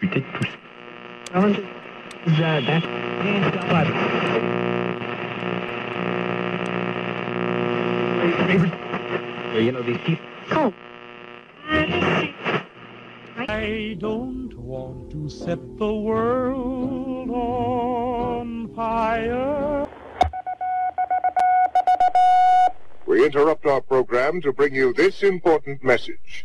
discuter tout ça. You know, these people. Oh. I don't want to set the world on fire. We interrupt our program to bring you this important message.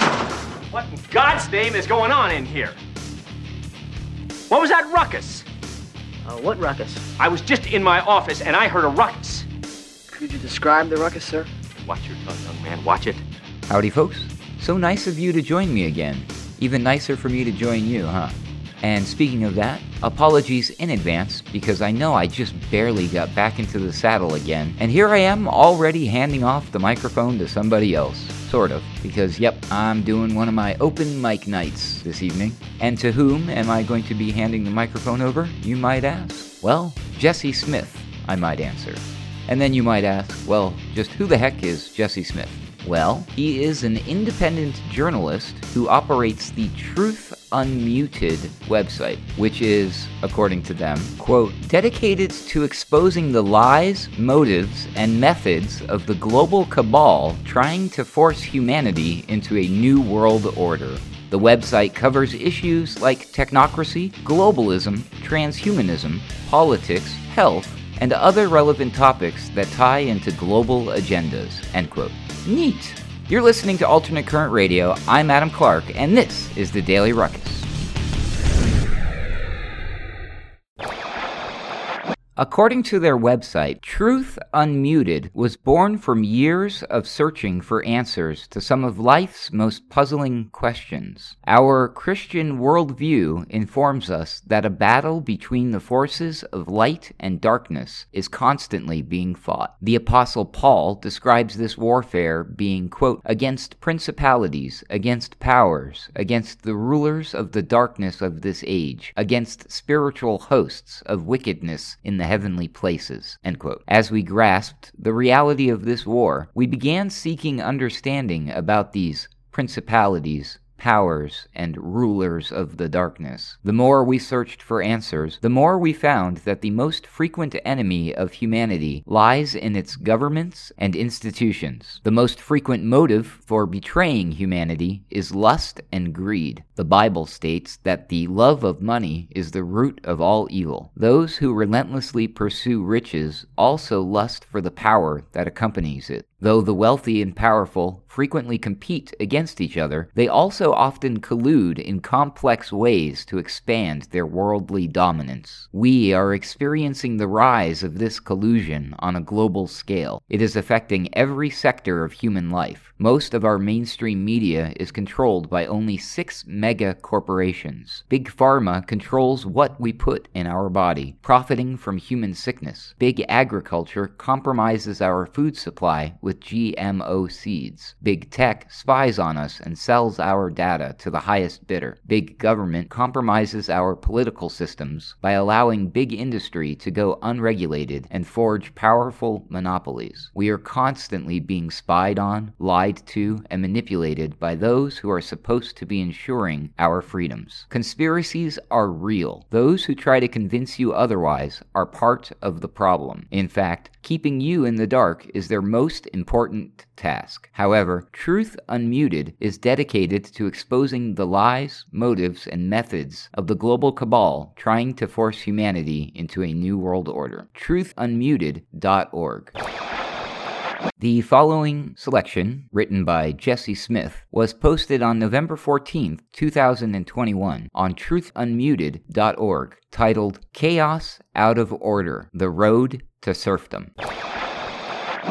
What in God's name is going on in here? What was that ruckus? Uh, what ruckus? I was just in my office and I heard a ruckus. Could you describe the ruckus, sir? Watch your tongue, young man. Watch it. Howdy, folks. So nice of you to join me again. Even nicer for me to join you, huh? And speaking of that, apologies in advance because I know I just barely got back into the saddle again, and here I am already handing off the microphone to somebody else. Sort of, because yep, I'm doing one of my open mic nights this evening. And to whom am I going to be handing the microphone over, you might ask? Well, Jesse Smith, I might answer. And then you might ask, well, just who the heck is Jesse Smith? Well, he is an independent journalist who operates the Truth Unmuted website, which is, according to them, quote, dedicated to exposing the lies, motives, and methods of the global cabal trying to force humanity into a new world order. The website covers issues like technocracy, globalism, transhumanism, politics, health, and other relevant topics that tie into global agendas. End quote. Neat. You're listening to Alternate Current Radio. I'm Adam Clark, and this is the Daily Ruckus. According to their website, Truth Unmuted was born from years of searching for answers to some of life's most puzzling questions. Our Christian worldview informs us that a battle between the forces of light and darkness is constantly being fought. The Apostle Paul describes this warfare being, quote, against principalities, against powers, against the rulers of the darkness of this age, against spiritual hosts of wickedness in the heavenly places. As we grasped the reality of this war, we began seeking understanding about these principalities, powers, and rulers of the darkness. The more we searched for answers, the more we found that the most frequent enemy of humanity lies in its governments and institutions. The most frequent motive for betraying humanity is lust and greed. The Bible states that the love of money is the root of all evil. Those who relentlessly pursue riches also lust for the power that accompanies it. Though the wealthy and powerful frequently compete against each other, they also often collude in complex ways to expand their worldly dominance. We are experiencing the rise of this collusion on a global scale. It is affecting every sector of human life. Most of our mainstream media is controlled by only six mega corporations. Big Pharma controls what we put in our body, profiting from human sickness. Big Agriculture compromises our food supply with GMO seeds. Big Tech spies on us and sells our data to the highest bidder. Big Government compromises our political systems by allowing big industry to go unregulated and forge powerful monopolies. We are constantly being spied on, lied to, and manipulated by those who are supposed to be ensuring our freedoms. Conspiracies are real. Those who try to convince you otherwise are part of the problem. In fact, keeping you in the dark is their most important task. However, Truth Unmuted is dedicated to exposing the lies, motives, and methods of the global cabal trying to force humanity into a new world order. TruthUnmuted.org. The following selection, written by Jesse Smith, was posted on November 14th, 2021, on truthunmuted.org, titled Chaos Out of Order The Road to Serfdom.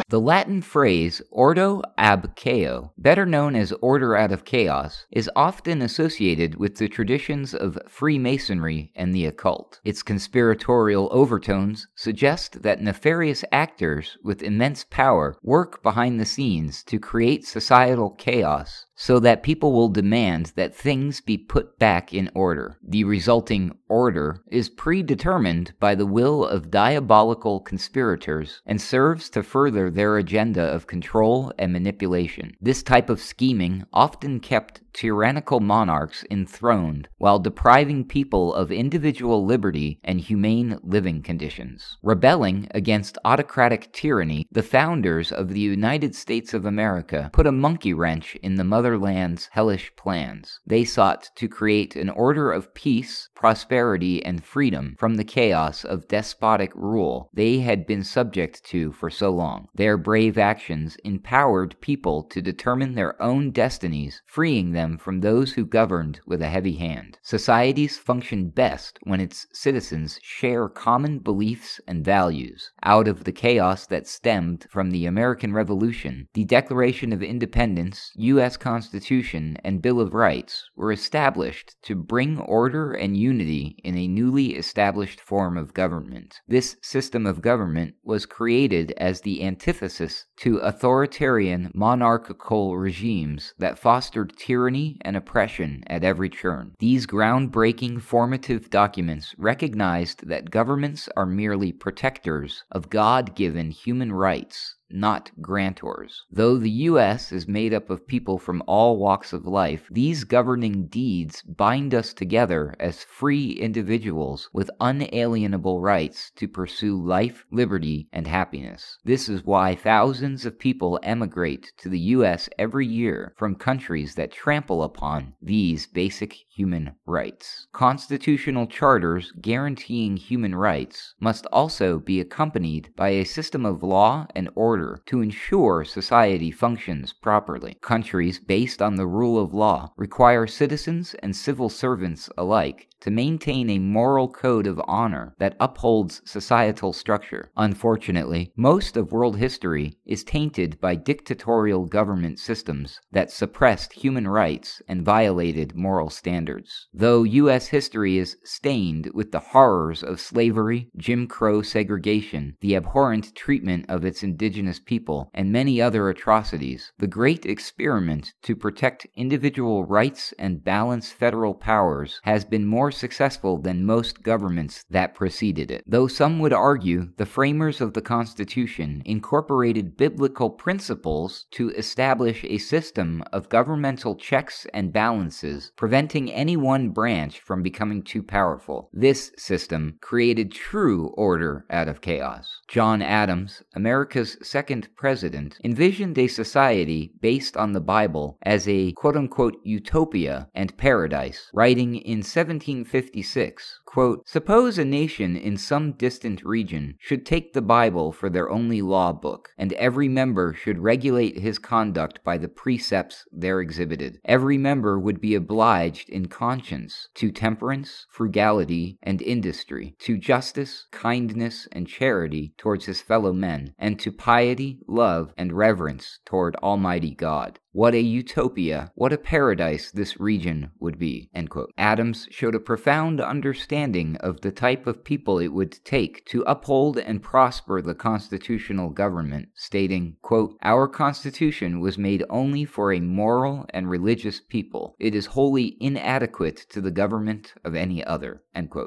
The Latin phrase ordo ab chao, better known as order out of chaos, is often associated with the traditions of Freemasonry and the occult. Its conspiratorial overtones suggest that nefarious actors with immense power work behind the scenes to create societal chaos so that people will demand that things be put back in order. The resulting order is predetermined by the will of diabolical conspirators and serves to further their agenda of control and manipulation. This type of scheming often kept tyrannical monarchs enthroned while depriving people of individual liberty and humane living conditions. Rebelling against autocratic tyranny, the founders of the United States of America put a monkey wrench in the motherland's hellish plans. They sought to create an order of peace, prosperity, and freedom from the chaos of despotic rule they had been subject to for so long. Their brave actions empowered people to determine their own destinies, freeing them them from those who governed with a heavy hand. Societies function best when its citizens share common beliefs and values. Out of the chaos that stemmed from the American Revolution, the Declaration of Independence, U.S. Constitution, and Bill of Rights were established to bring order and unity in a newly established form of government. This system of government was created as the antithesis to authoritarian monarchical regimes that fostered tyranny tyranny and oppression at every turn. These groundbreaking formative documents recognized that governments are merely protectors of God given human rights not grantors. Though the U.S. is made up of people from all walks of life, these governing deeds bind us together as free individuals with unalienable rights to pursue life, liberty, and happiness. This is why thousands of people emigrate to the U.S. every year from countries that trample upon these basic human rights. Constitutional charters guaranteeing human rights must also be accompanied by a system of law and order order to ensure society functions properly. Countries based on the rule of law require citizens and civil servants alike to maintain a moral code of honor that upholds societal structure. Unfortunately, most of world history is tainted by dictatorial government systems that suppressed human rights and violated moral standards. Though U.S. history is stained with the horrors of slavery, Jim Crow segregation, the abhorrent treatment of its indigenous people, and many other atrocities, the great experiment to protect individual rights and balance federal powers has been more more successful than most governments that preceded it. Though some would argue the framers of the Constitution incorporated biblical principles to establish a system of governmental checks and balances, preventing any one branch from becoming too powerful. This system created true order out of chaos. John Adams, America's second president, envisioned a society based on the Bible as a quote unquote utopia and paradise, writing in 17 1956, quote, Suppose a nation in some distant region should take the Bible for their only law book, and every member should regulate his conduct by the precepts there exhibited. Every member would be obliged in conscience to temperance, frugality, and industry, to justice, kindness, and charity towards his fellow men, and to piety, love, and reverence toward Almighty God. What a utopia, what a paradise this region would be. Adams showed a profound understanding of the type of people it would take to uphold and prosper the constitutional government, stating, quote, Our Constitution was made only for a moral and religious people. It is wholly inadequate to the government of any other.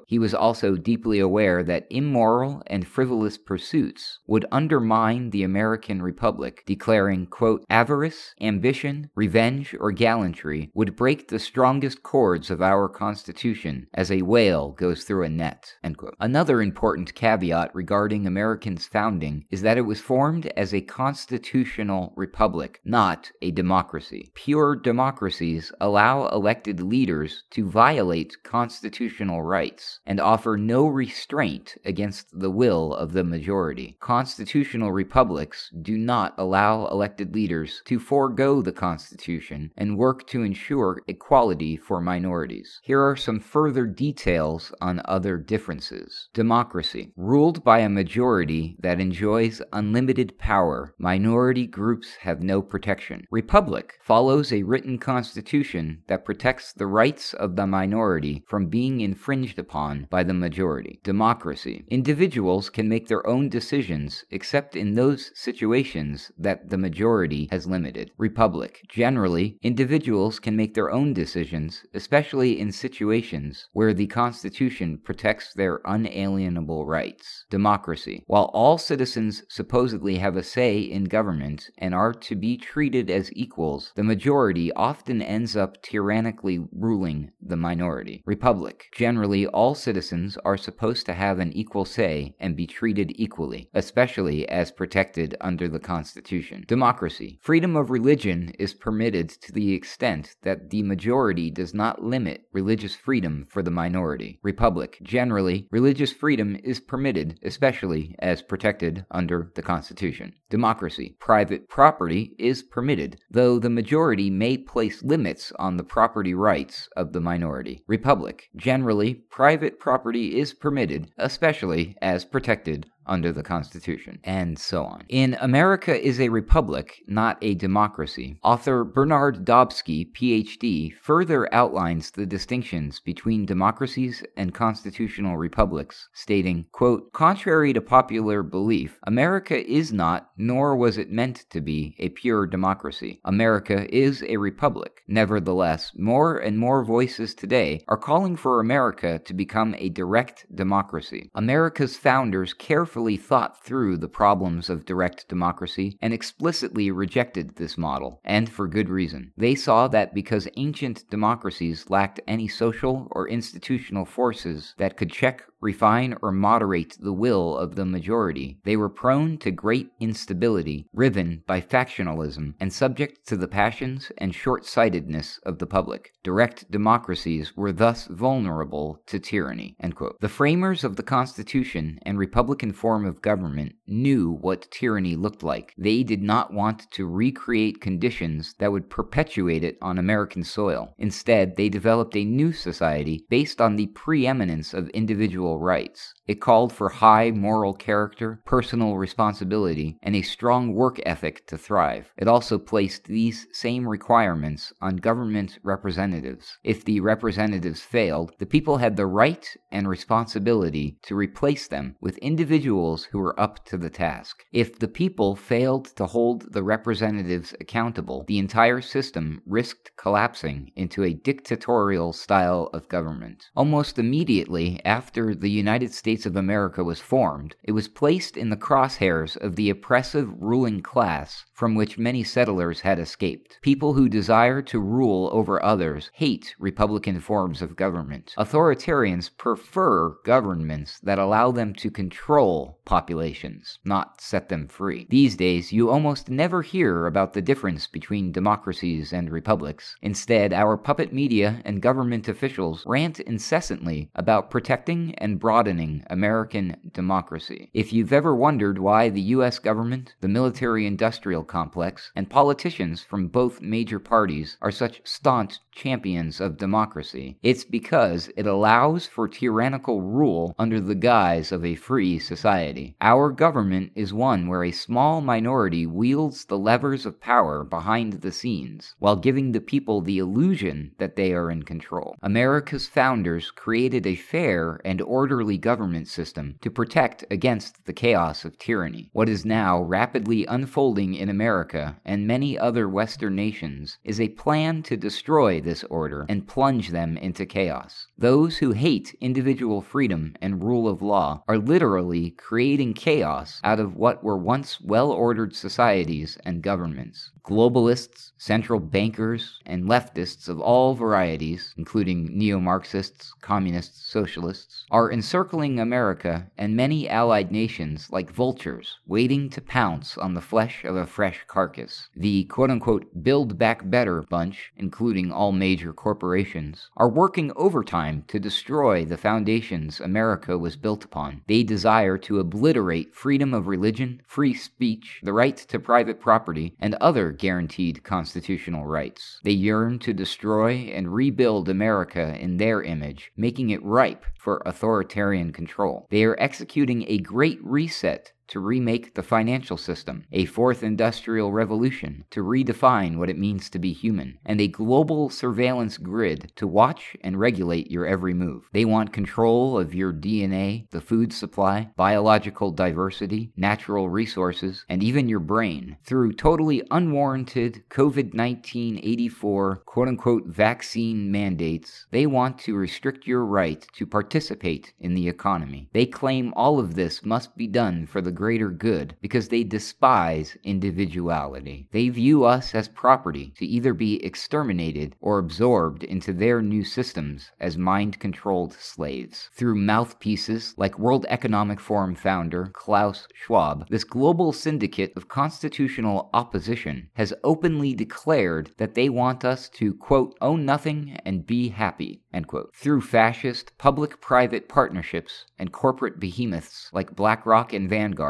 He was also deeply aware that immoral and frivolous pursuits would undermine the American Republic, declaring, quote, Avarice, ambition, revenge, or gallantry would break the strongest cords of our Constitution as a whale goes through a net. Another important caveat regarding Americans' founding is that it was formed as a constitutional republic, not a democracy. Pure democracies allow elected leaders to violate constitutional rights and offer no restraint against the will of the majority. Constitutional republics do not allow elected leaders to forego the Constitution and work to ensure equality for minorities. Here are some further details on other differences. Democracy. Ruled by a majority that enjoys unlimited power, minority groups have no protection. Republic follows a written constitution that protects the rights of the minority from being infringed upon by the majority. Democracy. Individuals can make their own decisions except in those situations that the majority has limited. Republic. Generally, individuals can make their own decisions, especially in situations where the Constitution protects their unalienable rights. Democracy. While all citizens supposedly have a say in government and are to be treated as equals, the majority often ends up tyrannically ruling the minority. Republic. Generally, all citizens are supposed to have an equal say and be treated equally, especially as protected under the Constitution. Democracy. Freedom of religion is permitted to the extent that the majority does not limit religious freedom for the minority. Republic. Generally, religious freedom is permitted, especially as protected under the Constitution. Democracy. Private property is permitted, though the majority may place limits on the property rights of the minority. Republic. Generally, private property is permitted, especially as protected under the Constitution, and so on. In America is a Republic, not a Democracy, author Bernard Dobski, PhD, further outlines the distinctions between democracies and constitutional republics, stating, quote, Contrary to popular belief, America is not, nor was it meant to be, a pure democracy. America is a republic. Nevertheless, more and more voices today are calling for America to become a direct democracy. America's founders carefully thought through the problems of direct democracy and explicitly rejected this model, and for good reason. They saw that because ancient democracies lacked any social or institutional forces that could check refine, or moderate the will of the majority. They were prone to great instability, riven by factionalism, and subject to the passions and short sightedness of the public. Direct democracies were thus vulnerable to tyranny. The framers of the Constitution and Republican form of government knew what tyranny looked like. They did not want to recreate conditions that would perpetuate it on American soil. Instead, they developed a new society based on the preeminence of individual rights. It called for high moral character, personal responsibility, and a strong work ethic to thrive. It also placed these same requirements on government representatives. If the representatives failed, the people had the right and responsibility to replace them with individuals who were up to the task. If the people failed to hold the representatives accountable, the entire system risked collapsing into a dictatorial style of government. Almost immediately after the United States of America was formed, it was placed in the crosshairs of the oppressive ruling class from which many settlers had escaped. People who desire to rule over others hate Republican forms of government. Authoritarians prefer governments that allow them to control populations, not set them free. These days, you almost never hear about the difference between democracies and republics. Instead, our puppet media and government officials rant incessantly about protecting and broadening American democracy. If you've ever wondered why the U.S. government, the military industrial complex, and politicians from both major parties are such staunch champions of democracy, it's because it allows for tyrannical rule under the guise of a free society. Our government is one where a small minority wields the levers of power behind the scenes, while giving the people the illusion that they are in control. America's founders created a fair and orderly government system to protect against the chaos of tyranny. What is now rapidly unfolding in America and many other Western nations is a plan to destroy this order and plunge them into chaos. Those who hate individual freedom and rule of law are literally creating chaos out of what were once well ordered societies and governments. Globalists, central bankers, and leftists of all varieties, including neo Marxists, communists, socialists, are encircling America and many allied nations like vultures waiting to pounce on the flesh of a fresh carcass. The quote unquote Build Back Better bunch, including all major corporations, are working overtime to destroy the foundations America was built upon. They desire to obliterate freedom of religion, free speech, the right to private property, and other guaranteed constitutional rights. They yearn to destroy and rebuild America in their image, making it ripe for authoritarian control. They are executing a great reset to remake the financial system, a fourth industrial revolution to redefine what it means to be human, and a global surveillance grid to watch and regulate your every move. They want control of your DNA, the food supply, biological diversity, natural resources, and even your brain through totally unwarranted COVID 19 84 quote unquote vaccine mandates. They want to restrict your right to participate in the economy. They claim all of this must be done for the greater good because they despise individuality. They view us as property to either be exterminated or absorbed into their new systems as mind controlled slaves. Through mouthpieces like World Economic Forum founder Klaus Schwab, this global syndicate of constitutional opposition has openly declared that they want us to, quote, own nothing and be happy, end quote. Through fascist public private partnerships and corporate behemoths like BlackRock and Vanguard,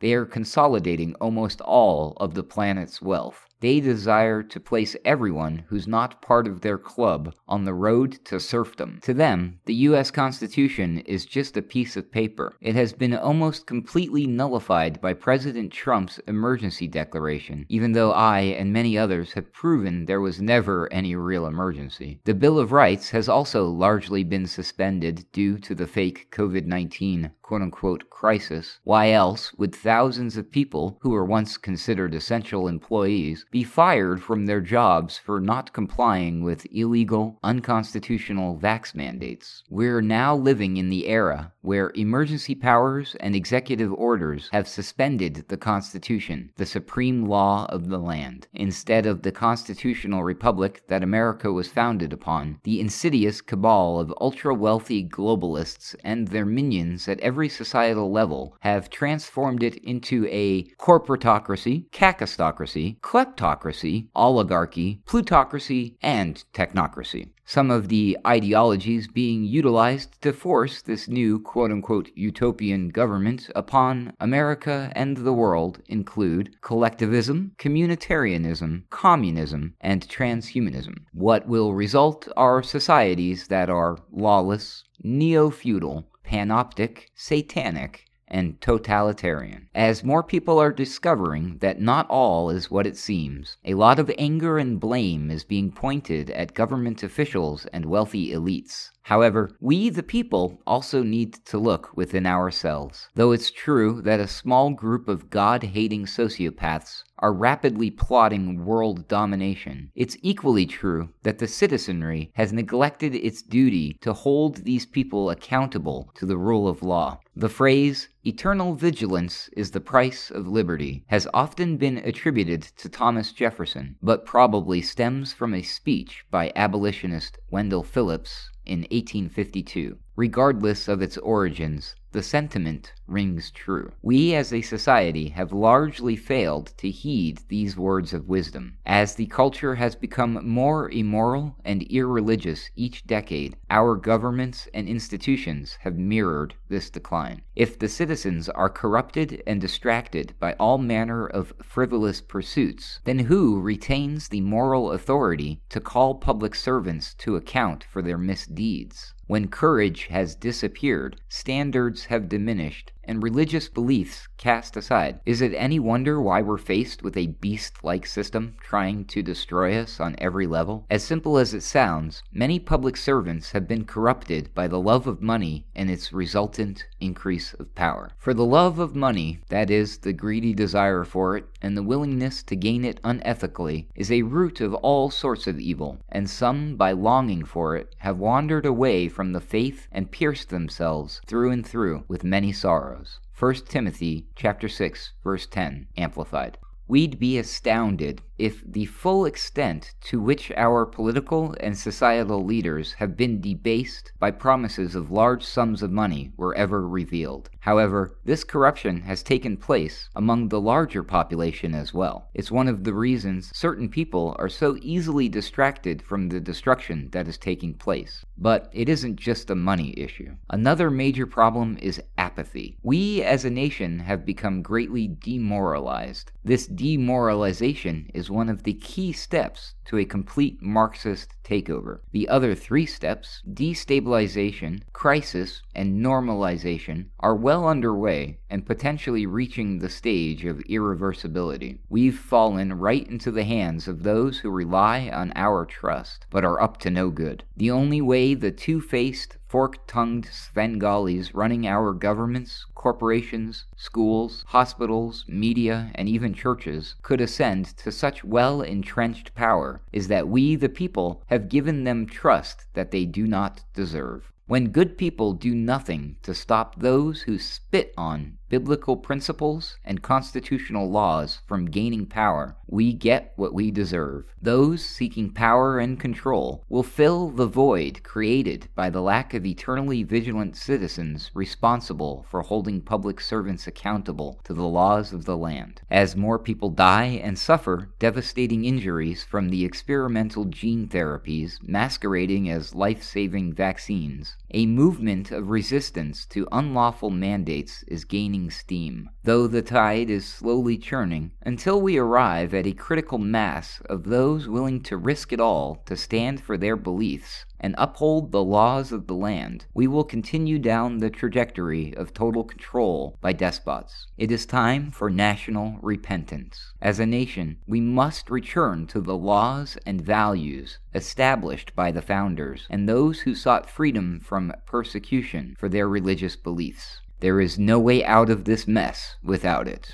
they are consolidating almost all of the planet's wealth. They desire to place everyone who's not part of their club on the road to serfdom. To them, the U.S. Constitution is just a piece of paper. It has been almost completely nullified by President Trump's emergency declaration, even though I and many others have proven there was never any real emergency. The Bill of Rights has also largely been suspended due to the fake COVID 19 quote unquote crisis. Why else would thousands of people who were once considered essential employees be fired from their jobs for not complying with illegal, unconstitutional vax mandates? We're now living in the era where emergency powers and executive orders have suspended the Constitution, the supreme law of the land. Instead of the constitutional republic that America was founded upon, the insidious cabal of ultra wealthy globalists and their minions at every societal level have transformed it into a corporatocracy, kakistocracy, kleptocracy, oligarchy, plutocracy, and technocracy. Some of the ideologies being utilized to force this new quote unquote utopian government upon America and the world include collectivism, communitarianism, communism, and transhumanism. What will result are societies that are lawless, neo feudal, panoptic, satanic, and totalitarian. As more people are discovering that not all is what it seems, a lot of anger and blame is being pointed at government officials and wealthy elites. However, we, the people, also need to look within ourselves. Though it's true that a small group of God hating sociopaths are rapidly plotting world domination, it's equally true that the citizenry has neglected its duty to hold these people accountable to the rule of law. The phrase, eternal vigilance is the price of liberty, has often been attributed to Thomas Jefferson, but probably stems from a speech by abolitionist Wendell Phillips in 1852. Regardless of its origins, the sentiment rings true. We as a society have largely failed to heed these words of wisdom. As the culture has become more immoral and irreligious each decade, our governments and institutions have mirrored this decline. If the citizens are corrupted and distracted by all manner of frivolous pursuits, then who retains the moral authority to call public servants to account for their misdeeds? When courage has disappeared, standards have diminished, and religious beliefs cast aside. Is it any wonder why we're faced with a beast like system trying to destroy us on every level? As simple as it sounds, many public servants have been corrupted by the love of money and its resultant increase of power. For the love of money, that is, the greedy desire for it, and the willingness to gain it unethically, is a root of all sorts of evil, and some, by longing for it, have wandered away from the faith and pierced themselves through and through with many sorrows. 1 Timothy chapter 6 verse 10 amplified. We'd be astounded if the full extent to which our political and societal leaders have been debased by promises of large sums of money were ever revealed. However, this corruption has taken place among the larger population as well. It's one of the reasons certain people are so easily distracted from the destruction that is taking place. But it isn't just a money issue. Another major problem is apathy. We as a nation have become greatly demoralized. This demoralization is one of the key steps to a complete Marxist takeover. The other three steps, destabilization, crisis, and normalization, are well underway and potentially reaching the stage of irreversibility. We've fallen right into the hands of those who rely on our trust, but are up to no good. The only way the two faced, fork tongued Svengalis running our governments, corporations, schools, hospitals, media, and even churches could ascend to such well entrenched power is that we, the people, have given them trust that they do not deserve. When good people do nothing to stop those who spit on biblical principles and constitutional laws from gaining power, we get what we deserve. Those seeking power and control will fill the void created by the lack of eternally vigilant citizens responsible for holding public servants accountable to the laws of the land. As more people die and suffer devastating injuries from the experimental gene therapies masquerading as life saving vaccines, a movement of resistance to unlawful mandates is gaining steam, though the tide is slowly churning, until we arrive at a critical mass of those willing to risk it all to stand for their beliefs and uphold the laws of the land, we will continue down the trajectory of total control by despots. It is time for national repentance. As a nation, we must return to the laws and values established by the founders and those who sought freedom from persecution for their religious beliefs. There is no way out of this mess without it.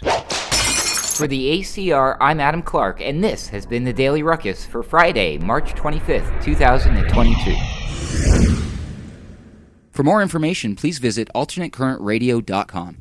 For the ACR, I'm Adam Clark, and this has been the Daily Ruckus for Friday, March 25th, 2022. For more information, please visit alternatecurrentradio.com.